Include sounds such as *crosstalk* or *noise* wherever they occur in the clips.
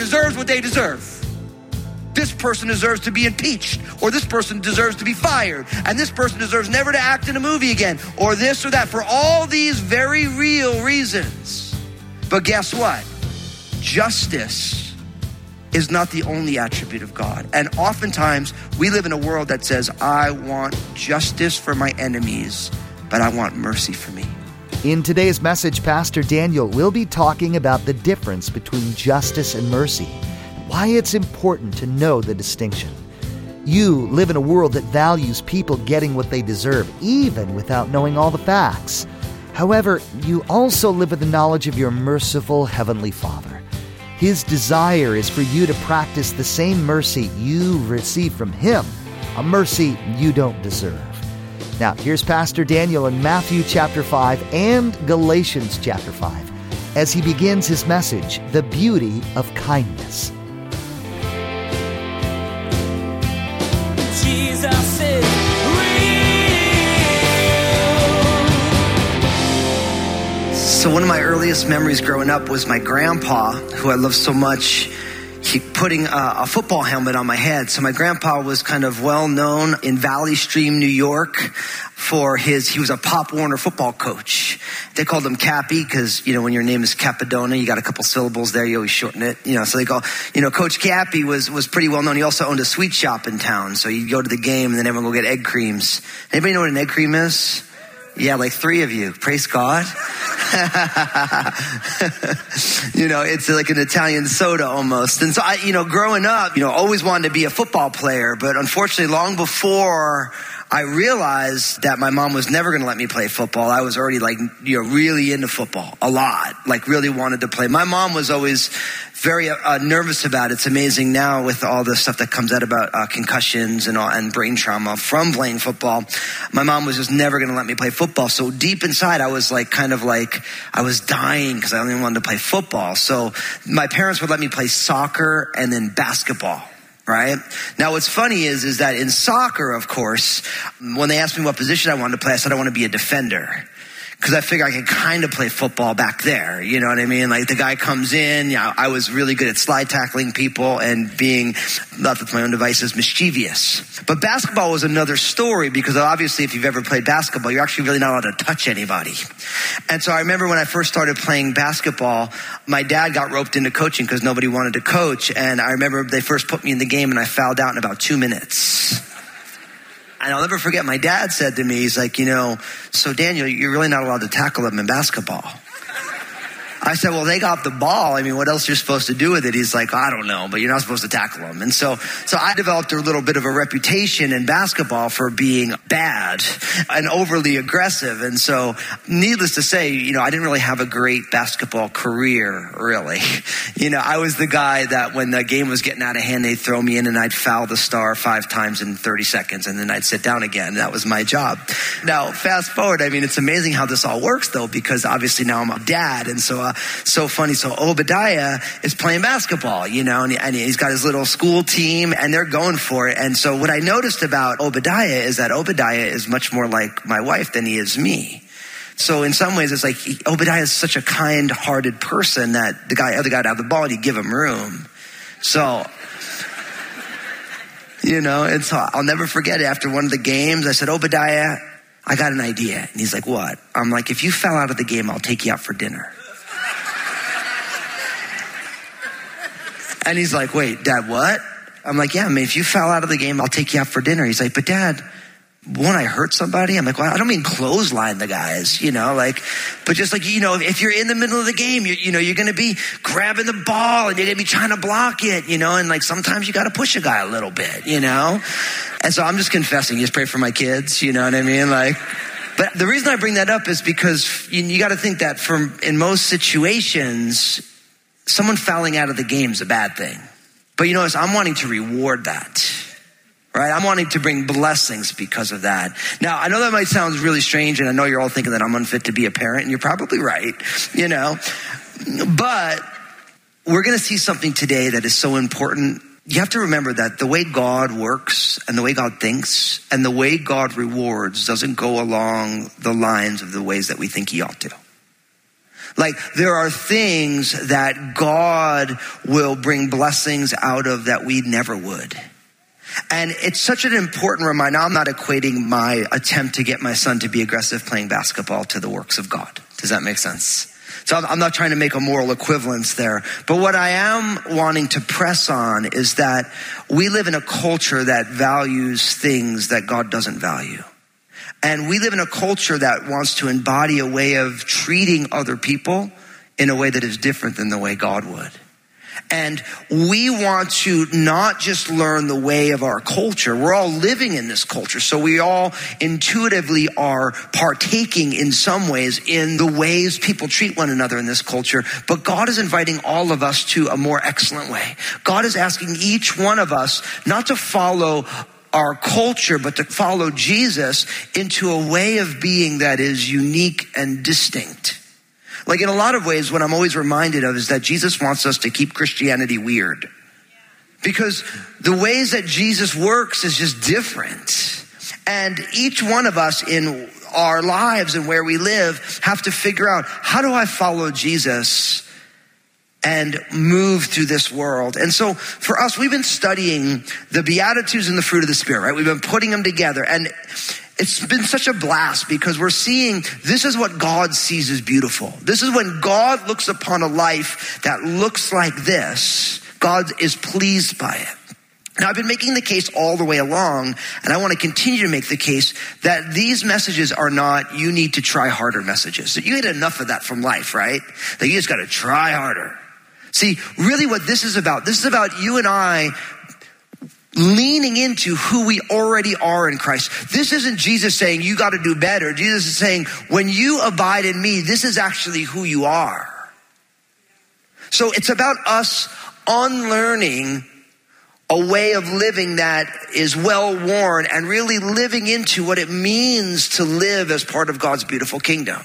deserves what they deserve. Person deserves to be impeached, or this person deserves to be fired, and this person deserves never to act in a movie again, or this or that, for all these very real reasons. But guess what? Justice is not the only attribute of God. And oftentimes we live in a world that says, I want justice for my enemies, but I want mercy for me. In today's message, Pastor Daniel will be talking about the difference between justice and mercy, why it's important to know the distinction. You live in a world that values people getting what they deserve, even without knowing all the facts. However, you also live with the knowledge of your merciful Heavenly Father. His desire is for you to practice the same mercy you receive from Him, a mercy you don't deserve. Now, here's Pastor Daniel in Matthew chapter 5 and Galatians chapter 5 as he begins his message, The Beauty of Kindness. So one of my earliest memories growing up was my grandpa, who I love so much. He putting a, a football helmet on my head. So my grandpa was kind of well known in Valley Stream, New York, for his. He was a Pop Warner football coach. They called him Cappy because you know when your name is Capadona, you got a couple syllables there. You always shorten it. You know, so they call you know Coach Cappy was was pretty well known. He also owned a sweet shop in town. So you'd go to the game and then everyone go get egg creams. Anybody know what an egg cream is? Yeah, like three of you. Praise God. *laughs* you know, it's like an Italian soda almost. And so I, you know, growing up, you know, always wanted to be a football player, but unfortunately long before I realized that my mom was never going to let me play football. I was already like, you know, really into football a lot, like really wanted to play. My mom was always very uh, nervous about. It's amazing now with all the stuff that comes out about uh, concussions and all, and brain trauma from playing football. My mom was just never going to let me play football. So deep inside, I was like, kind of like, I was dying because I only wanted to play football. So my parents would let me play soccer and then basketball right? Now, what's funny is, is that in soccer, of course, when they asked me what position I wanted to play, I said I want to be a defender. Because I figure I can kind of play football back there. You know what I mean? Like the guy comes in, you know, I was really good at slide tackling people and being, not with my own devices, mischievous. But basketball was another story because obviously if you've ever played basketball, you're actually really not allowed to touch anybody. And so I remember when I first started playing basketball, my dad got roped into coaching because nobody wanted to coach. And I remember they first put me in the game and I fouled out in about two minutes. And I'll never forget, my dad said to me, he's like, you know, so Daniel, you're really not allowed to tackle them in basketball. I said, well, they got the ball. I mean, what else are you're supposed to do with it? He's like, I don't know, but you're not supposed to tackle them. And so, so I developed a little bit of a reputation in basketball for being bad and overly aggressive. And so, needless to say, you know, I didn't really have a great basketball career, really. *laughs* You know, I was the guy that when the game was getting out of hand, they'd throw me in and I'd foul the star five times in 30 seconds and then I'd sit down again. That was my job. Now, fast forward, I mean, it's amazing how this all works though, because obviously now I'm a dad. And so, so funny. So Obadiah is playing basketball, you know, and, and he's got his little school team and they're going for it. And so what I noticed about Obadiah is that Obadiah is much more like my wife than he is me. So in some ways, it's like Obadiah is such a kind-hearted person that the guy, other guy would have the ball and he'd give him room. So, you know, and so I'll never forget it. After one of the games, I said, Obadiah, I got an idea. And he's like, what? I'm like, if you fell out of the game, I'll take you out for dinner. And he's like, wait, dad, what? I'm like, yeah, I mean, if you fell out of the game, I'll take you out for dinner. He's like, but dad, won't I hurt somebody? I'm like, well, I don't mean clothesline the guys, you know, like, but just like, you know, if you're in the middle of the game, you, you know, you're going to be grabbing the ball and you're going to be trying to block it, you know, and like sometimes you got to push a guy a little bit, you know? And so I'm just confessing, you just pray for my kids, you know what I mean? Like, but the reason I bring that up is because you, you got to think that from, in most situations, someone fouling out of the game is a bad thing. But you notice I'm wanting to reward that. Right? I'm wanting to bring blessings because of that. Now, I know that might sound really strange, and I know you're all thinking that I'm unfit to be a parent, and you're probably right, you know. But we're going to see something today that is so important. You have to remember that the way God works and the way God thinks and the way God rewards doesn't go along the lines of the ways that we think He ought to. Like there are things that God will bring blessings out of that we never would. And it's such an important reminder. I'm not equating my attempt to get my son to be aggressive playing basketball to the works of God. Does that make sense? So I'm not trying to make a moral equivalence there. But what I am wanting to press on is that we live in a culture that values things that God doesn't value. And we live in a culture that wants to embody a way of treating other people in a way that is different than the way God would. And we want to not just learn the way of our culture. We're all living in this culture. So we all intuitively are partaking in some ways in the ways people treat one another in this culture. But God is inviting all of us to a more excellent way. God is asking each one of us not to follow our culture, but to follow Jesus into a way of being that is unique and distinct. Like in a lot of ways, what I'm always reminded of is that Jesus wants us to keep Christianity weird. Because the ways that Jesus works is just different. And each one of us in our lives and where we live have to figure out how do I follow Jesus and move through this world. And so for us, we've been studying the Beatitudes and the fruit of the Spirit, right? We've been putting them together. And it's been such a blast because we're seeing this is what God sees as beautiful. This is when God looks upon a life that looks like this, God is pleased by it. Now, I've been making the case all the way along, and I want to continue to make the case that these messages are not, you need to try harder messages. You get enough of that from life, right? That you just got to try harder. See, really what this is about, this is about you and I leaning into who we already are in Christ. This isn't Jesus saying you got to do better. Jesus is saying when you abide in me, this is actually who you are. So it's about us unlearning a way of living that is well worn and really living into what it means to live as part of God's beautiful kingdom.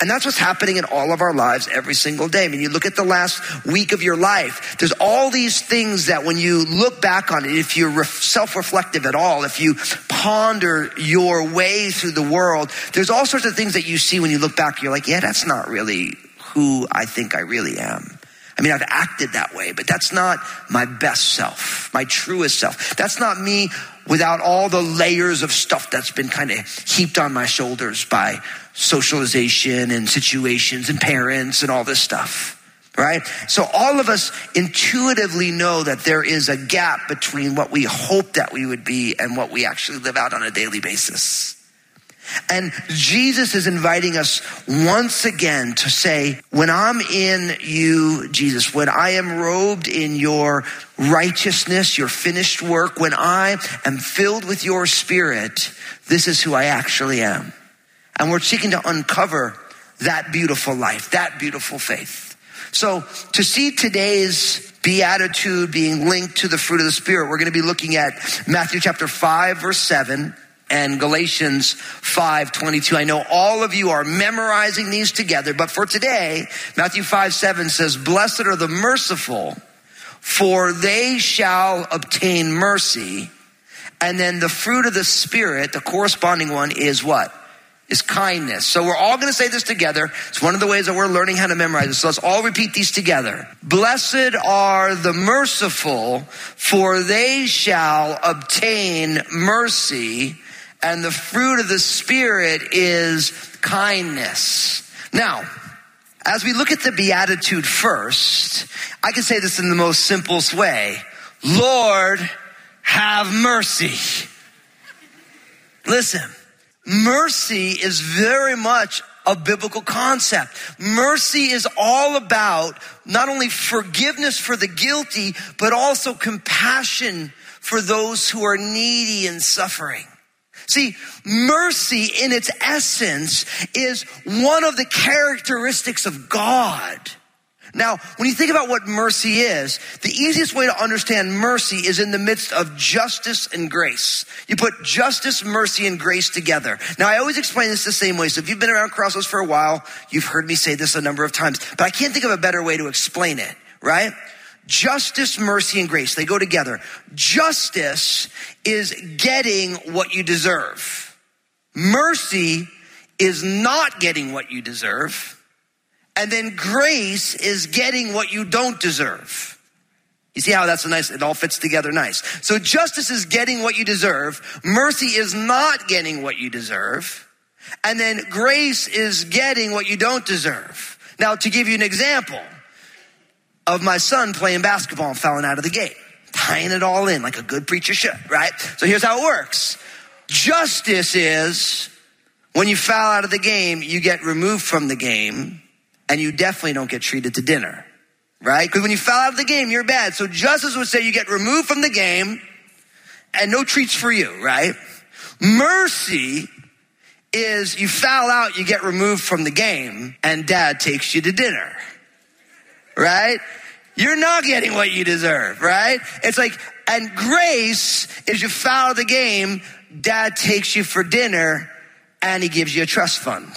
And that's what's happening in all of our lives every single day. I mean, you look at the last week of your life, there's all these things that when you look back on it, if you're self reflective at all, if you ponder your way through the world, there's all sorts of things that you see when you look back. You're like, yeah, that's not really who I think I really am. I mean, I've acted that way, but that's not my best self, my truest self. That's not me without all the layers of stuff that's been kind of heaped on my shoulders by socialization and situations and parents and all this stuff. Right? So all of us intuitively know that there is a gap between what we hope that we would be and what we actually live out on a daily basis. And Jesus is inviting us once again to say, when I'm in you, Jesus, when I am robed in your righteousness, your finished work, when I am filled with your spirit, this is who I actually am. And we're seeking to uncover that beautiful life, that beautiful faith. So to see today's beatitude being linked to the fruit of the spirit, we're going to be looking at Matthew chapter 5 verse 7 and Galatians 5 22. I know all of you are memorizing these together, but for today, Matthew 5 7 says, Blessed are the merciful, for they shall obtain mercy. And then the fruit of the Spirit, the corresponding one, is what? Is kindness. So we're all going to say this together. It's one of the ways that we're learning how to memorize this. So let's all repeat these together. Blessed are the merciful, for they shall obtain mercy and the fruit of the Spirit is kindness. Now, as we look at the Beatitude first, I can say this in the most simplest way. Lord, have mercy. Listen, mercy is very much a biblical concept. Mercy is all about not only forgiveness for the guilty, but also compassion for those who are needy and suffering. See, mercy in its essence is one of the characteristics of God. Now, when you think about what mercy is, the easiest way to understand mercy is in the midst of justice and grace. You put justice, mercy, and grace together. Now, I always explain this the same way. So if you've been around Crossroads for a while, you've heard me say this a number of times, but I can't think of a better way to explain it, right? Justice, mercy, and grace, they go together. Justice is getting what you deserve. Mercy is not getting what you deserve. And then grace is getting what you don't deserve. You see how that's a nice, it all fits together nice. So justice is getting what you deserve. Mercy is not getting what you deserve. And then grace is getting what you don't deserve. Now, to give you an example of my son playing basketball and falling out of the gate, tying it all in like a good preacher should, right? So here's how it works. Justice is when you foul out of the game, you get removed from the game and you definitely don't get treated to dinner, right? Because when you foul out of the game, you're bad. So justice would say you get removed from the game and no treats for you, right? Mercy is you foul out, you get removed from the game and dad takes you to dinner, right? You're not getting what you deserve, right? It's like, and grace is you foul the game, dad takes you for dinner and he gives you a trust fund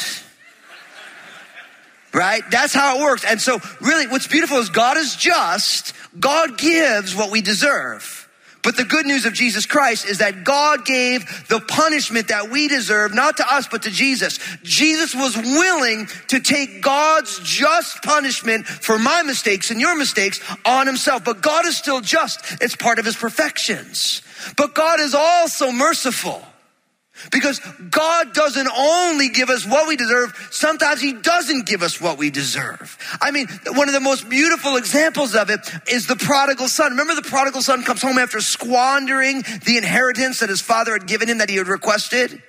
right? That's how it works. And so really what's beautiful is God is just. God gives what we deserve. But the good news of Jesus Christ is that God gave the punishment that we deserve, not to us, but to Jesus. Jesus was willing to take God's just punishment for my mistakes and your mistakes on himself. But God is still just. It's part of his perfections. But God is also merciful. Because God doesn't only give us what we deserve, sometimes He doesn't give us what we deserve. I mean, one of the most beautiful examples of it is the prodigal son. Remember the prodigal son comes home after squandering the inheritance that his father had given him that he had requested?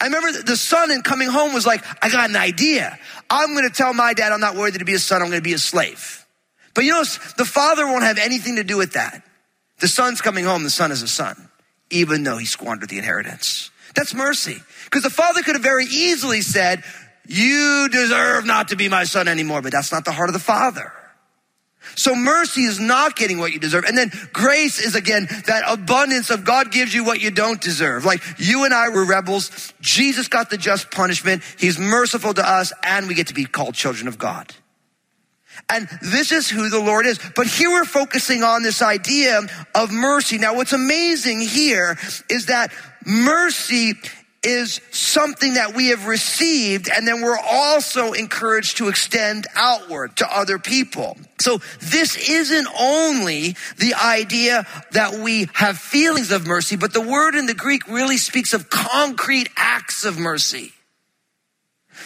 I remember the son in coming home was like, I got an idea. I'm going to tell my dad I'm not worthy to be a son. I'm going to be a slave. But you know, the father won't have anything to do with that. The son's coming home. The son is a son, even though he squandered the inheritance. That's mercy. Because the father could have very easily said, you deserve not to be my son anymore, but that's not the heart of the father. So mercy is not getting what you deserve. And then grace is again that abundance of God gives you what you don't deserve. Like you and I were rebels. Jesus got the just punishment. He's merciful to us and we get to be called children of God. And this is who the Lord is. But here we're focusing on this idea of mercy. Now what's amazing here is that mercy is something that we have received and then we're also encouraged to extend outward to other people. So this isn't only the idea that we have feelings of mercy, but the word in the Greek really speaks of concrete acts of mercy.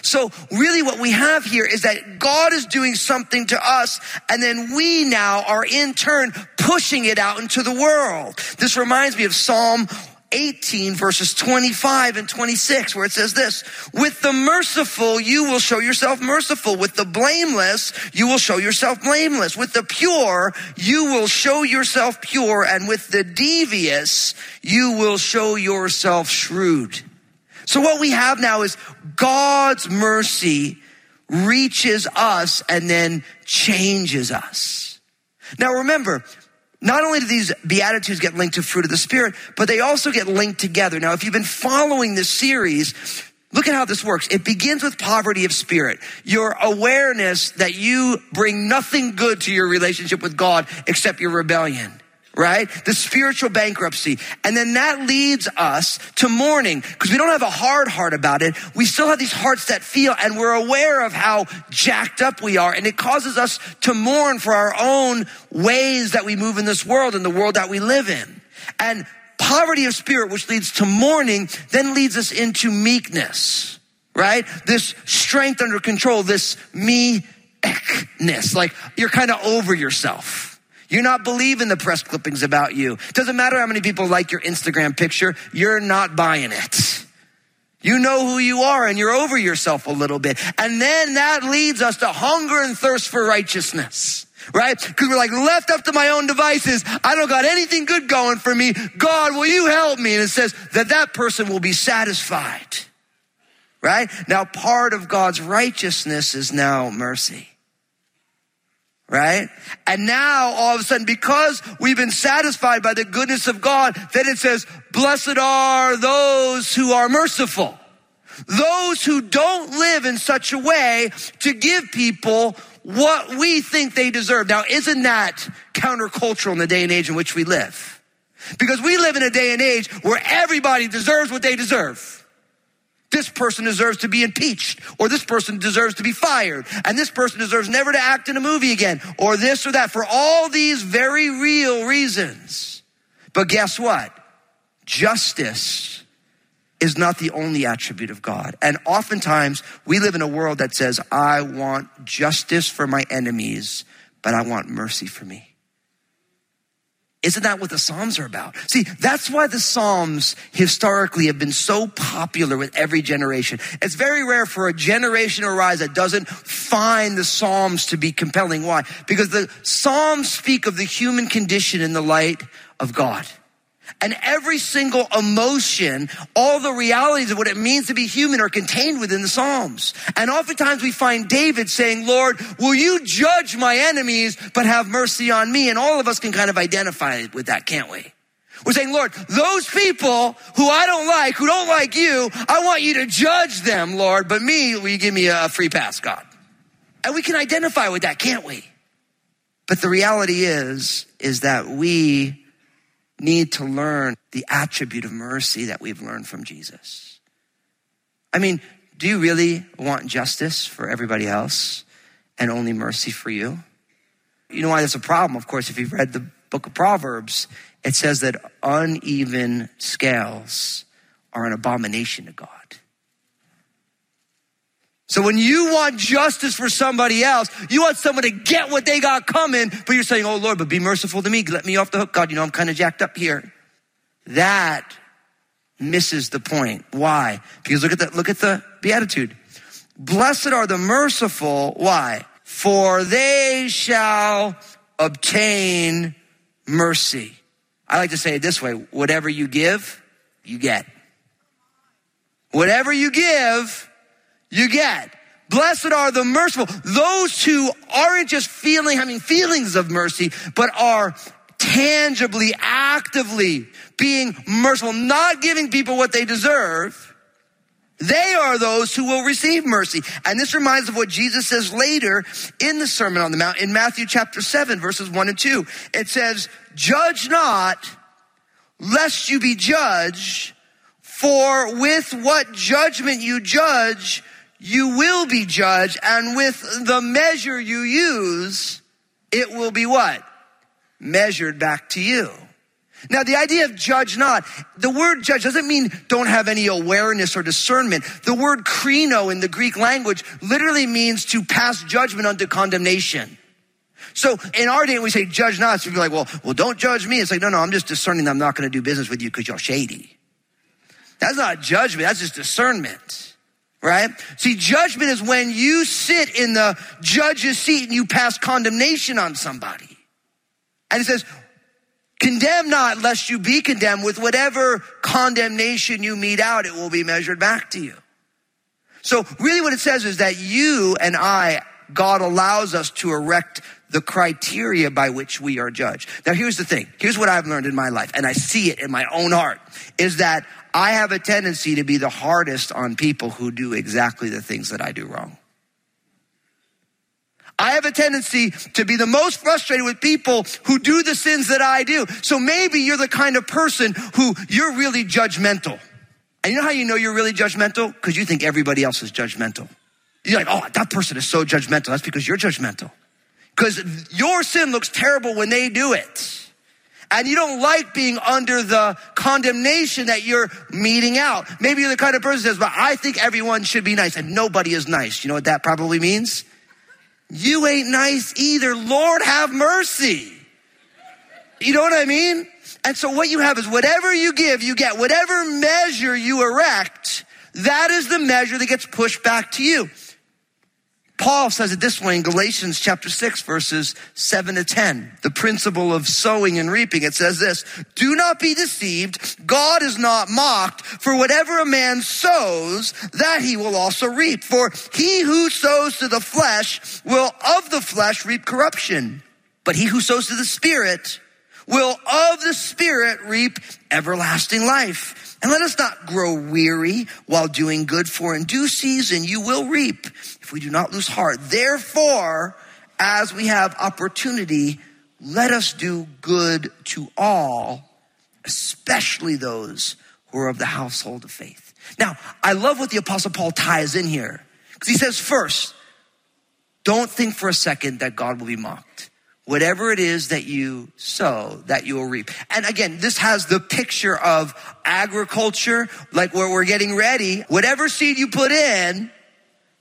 So really what we have here is that God is doing something to us and then we now are in turn pushing it out into the world. This reminds me of Psalm 18 verses 25 and 26 where it says this, with the merciful you will show yourself merciful. With the blameless you will show yourself blameless. With the pure you will show yourself pure. And with the devious you will show yourself shrewd. So what we have now is God's mercy reaches us and then changes us. Now remember, not only do these Beatitudes get linked to fruit of the Spirit, but they also get linked together. Now, if you've been following this series, look at how this works. It begins with poverty of spirit. Your awareness that you bring nothing good to your relationship with God except your rebellion right? The spiritual bankruptcy. And then that leads us to mourning because we don't have a hard heart about it. We still have these hearts that feel and we're aware of how jacked up we are. And it causes us to mourn for our own ways that we move in this world and the world that we live in. And poverty of spirit, which leads to mourning, then leads us into meekness, right? This strength under control, this me-ness, like you're kind of over yourself you're not believing the press clippings about you. Doesn't matter how many people like your Instagram picture, you're not buying it. You know who you are and you're over yourself a little bit. And then that leads us to hunger and thirst for righteousness. Right? Because we're like left up to my own devices. I don't got anything good going for me. God, will you help me? And it says that that person will be satisfied. Right? Now part of God's righteousness is now mercy. Right? And now all of a sudden, because we've been satisfied by the goodness of God, then it says, blessed are those who are merciful. Those who don't live in such a way to give people what we think they deserve. Now, isn't that countercultural in the day and age in which we live? Because we live in a day and age where everybody deserves what they deserve. This person deserves to be impeached, or this person deserves to be fired, and this person deserves never to act in a movie again, or this or that, for all these very real reasons. But guess what? Justice is not the only attribute of God. And oftentimes we live in a world that says, I want justice for my enemies, but I want mercy for me. Isn't that what the Psalms are about? See, that's why the Psalms historically have been so popular with every generation. It's very rare for a generation to arise that doesn't find the Psalms to be compelling. Why? Because the Psalms speak of the human condition in the light of God. And every single emotion, all the realities of what it means to be human are contained within the Psalms. And oftentimes we find David saying, Lord, will you judge my enemies, but have mercy on me? And all of us can kind of identify with that, can't we? We're saying, Lord, those people who I don't like, who don't like you, I want you to judge them, Lord, but me, will you give me a free pass, God? And we can identify with that, can't we? But the reality is, is that we need to learn the attribute of mercy that we've learned from Jesus. I mean, do you really want justice for everybody else and only mercy for you? You know why that's a problem? Of course, if you've read the book of Proverbs, it says that uneven scales are an abomination to God. So when you want justice for somebody else, you want someone to get what they got coming, but you're saying, Oh Lord, but be merciful to me. Let me off the hook. God, you know, I'm kind of jacked up here. That misses the point. Why? Because look at the, look at the beatitude. Blessed are the merciful. Why? For they shall obtain mercy. I like to say it this way. Whatever you give, you get. Whatever you give, you get. Blessed are the merciful, those who aren't just feeling, having feelings of mercy, but are tangibly, actively being merciful, not giving people what they deserve. They are those who will receive mercy. And this reminds of what Jesus says later in the Sermon on the Mount in Matthew chapter 7, verses 1 and 2. It says, Judge not, lest you be judged, for with what judgment you judge, you will be judged, and with the measure you use, it will be what? Measured back to you. Now, the idea of judge not, the word judge doesn't mean don't have any awareness or discernment. The word krino in the Greek language literally means to pass judgment unto condemnation. So in our day, we say judge not, so people are like, well, well, don't judge me. It's like, no, no, I'm just discerning I'm not going to do business with you because you're shady. That's not judgment. That's just discernment right? See, judgment is when you sit in the judge's seat and you pass condemnation on somebody. And it says, condemn not lest you be condemned with whatever condemnation you mete out, it will be measured back to you. So really what it says is that you and I, God allows us to erect the criteria by which we are judged. Now here's the thing. Here's what I've learned in my life, and I see it in my own heart, is that I have a tendency to be the hardest on people who do exactly the things that I do wrong. I have a tendency to be the most frustrated with people who do the sins that I do. So maybe you're the kind of person who you're really judgmental. And you know how you know you're really judgmental? Because you think everybody else is judgmental. You're like, oh, that person is so judgmental. That's because you're judgmental. Because your sin looks terrible when they do it and you don't like being under the condemnation that you're meeting out. Maybe you're the kind of person that says, but I think everyone should be nice and nobody is nice. You know what that probably means? You ain't nice either. Lord have mercy. You know what I mean? And so what you have is whatever you give, you get. Whatever measure you erect, that is the measure that gets pushed back to you. Paul says it this way in Galatians chapter 6 verses 7 to 10. The principle of sowing and reaping. It says this, do not be deceived. God is not mocked for whatever a man sows, that he will also reap. For he who sows to the flesh will of the flesh reap corruption. But he who sows to the spirit will of the spirit reap everlasting life. And let us not grow weary while doing good, for in due season you will reap we do not lose heart. Therefore, as we have opportunity, let us do good to all, especially those who are of the household of faith. Now, I love what the apostle Paul ties in here because he says first, don't think for a second that God will be mocked whatever it is that you sow, that you will reap. And again, this has the picture of agriculture, like where we're getting ready. Whatever seed you put in,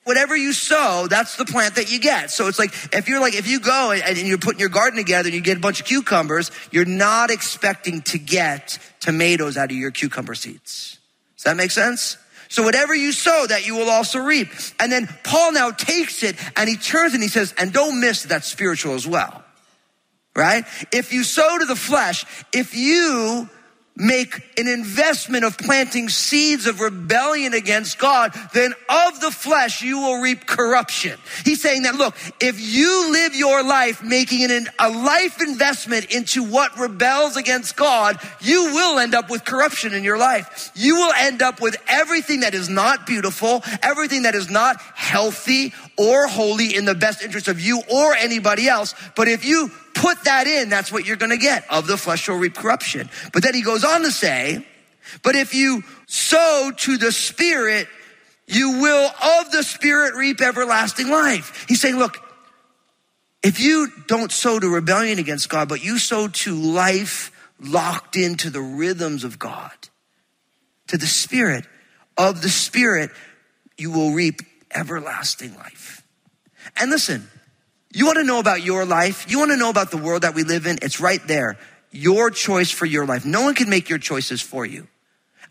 whatever you sow, that's the plant that you get. So it's like, if you're like, if you go and, you're putting your garden together and you get a bunch of cucumbers, you're not expecting to get tomatoes out of your cucumber seeds. Does that make sense? So whatever you sow, that you will also reap. And then Paul now takes it and he turns and he says, and don't miss that spiritual as well right? If you sow to the flesh, if you make an investment of planting seeds of rebellion against God, then of the flesh you will reap corruption. He's saying that, look, if you live your life making an, a life investment into what rebels against God, you will end up with corruption in your life. You will end up with everything that is not beautiful, everything that is not healthy or holy in the best interest of you or anybody else. But if you put that in, that's what you're going to get. Of the flesh will reap corruption. But then he goes on to say, but if you sow to the spirit, you will of the spirit reap everlasting life. He's saying, look, if you don't sow to rebellion against God, but you sow to life locked into the rhythms of God, to the spirit, of the spirit, you will reap everlasting life. And listen, you want to know about your life? You want to know about the world that we live in? It's right there. Your choice for your life. No one can make your choices for you.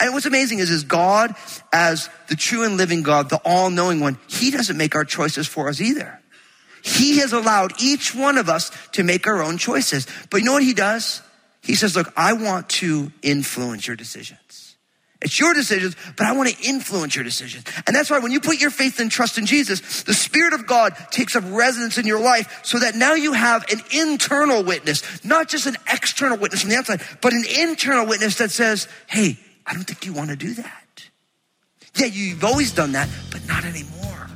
And what's amazing is, is God, as the true and living God, the all knowing one, He doesn't make our choices for us either. He has allowed each one of us to make our own choices. But you know what He does? He says, look, I want to influence your decisions. It's your decisions, but I want to influence your decisions. And that's why when you put your faith and trust in Jesus, the Spirit of God takes up residence in your life so that now you have an internal witness, not just an external witness from the outside, but an internal witness that says, hey, I don't think you want to do that. Yeah, you've always done that, but not anymore.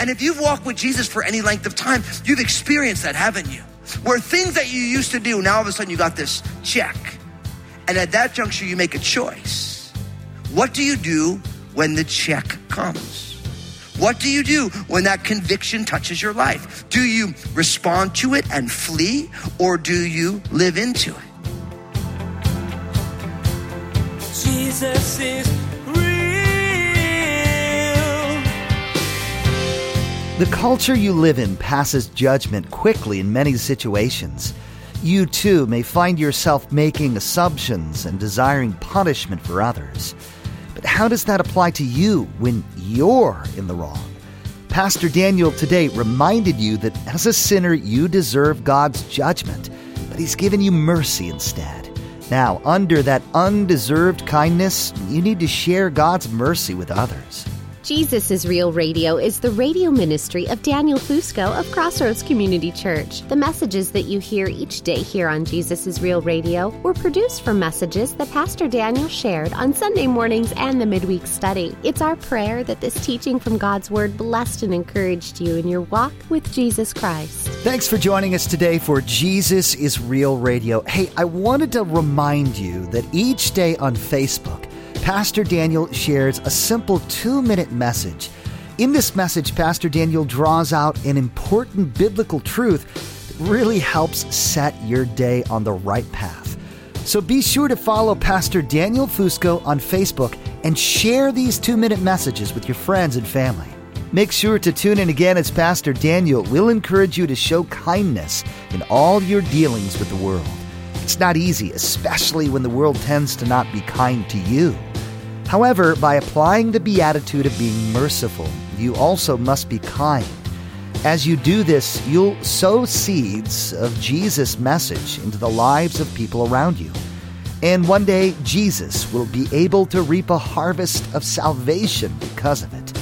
And if you've walked with Jesus for any length of time, you've experienced that, haven't you? Where things that you used to do, now all of a sudden you got this check. And at that juncture, you make a choice what do you do when the check comes? What do you do when that conviction touches your life? Do you respond to it and flee, or do you live into it? Jesus is real. The culture you live in passes judgment quickly in many situations. You too may find yourself making assumptions and desiring punishment for others. But how does that apply to you when you're in the wrong? Pastor Daniel today reminded you that as a sinner, you deserve God's judgment, but He's given you mercy instead. Now, under that undeserved kindness, you need to share God's mercy with others. Jesus is Real Radio is the radio ministry of Daniel Fusco of Crossroads Community Church. The messages that you hear each day here on Jesus is Real Radio were produced from messages that Pastor Daniel shared on Sunday mornings and the midweek study. It's our prayer that this teaching from God's Word blessed and encouraged you in your walk with Jesus Christ. Thanks for joining us today for Jesus is Real Radio. Hey, I wanted to remind you that each day on Facebook, Pastor Daniel shares a simple two minute message. In this message, Pastor Daniel draws out an important biblical truth that really helps set your day on the right path. So be sure to follow Pastor Daniel Fusco on Facebook and share these two minute messages with your friends and family. Make sure to tune in again as Pastor Daniel will encourage you to show kindness in all your dealings with the world. It's not easy, especially when the world tends to not be kind to you. However, by applying the beatitude of being merciful, you also must be kind. As you do this, you'll sow seeds of Jesus' message into the lives of people around you. And one day, Jesus will be able to reap a harvest of salvation because of it.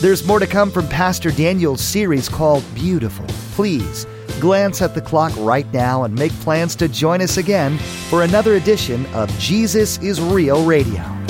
There's more to come from Pastor Daniel's series called Beautiful. Please glance at the clock right now and make plans to join us again for another edition of Jesus is Real Radio.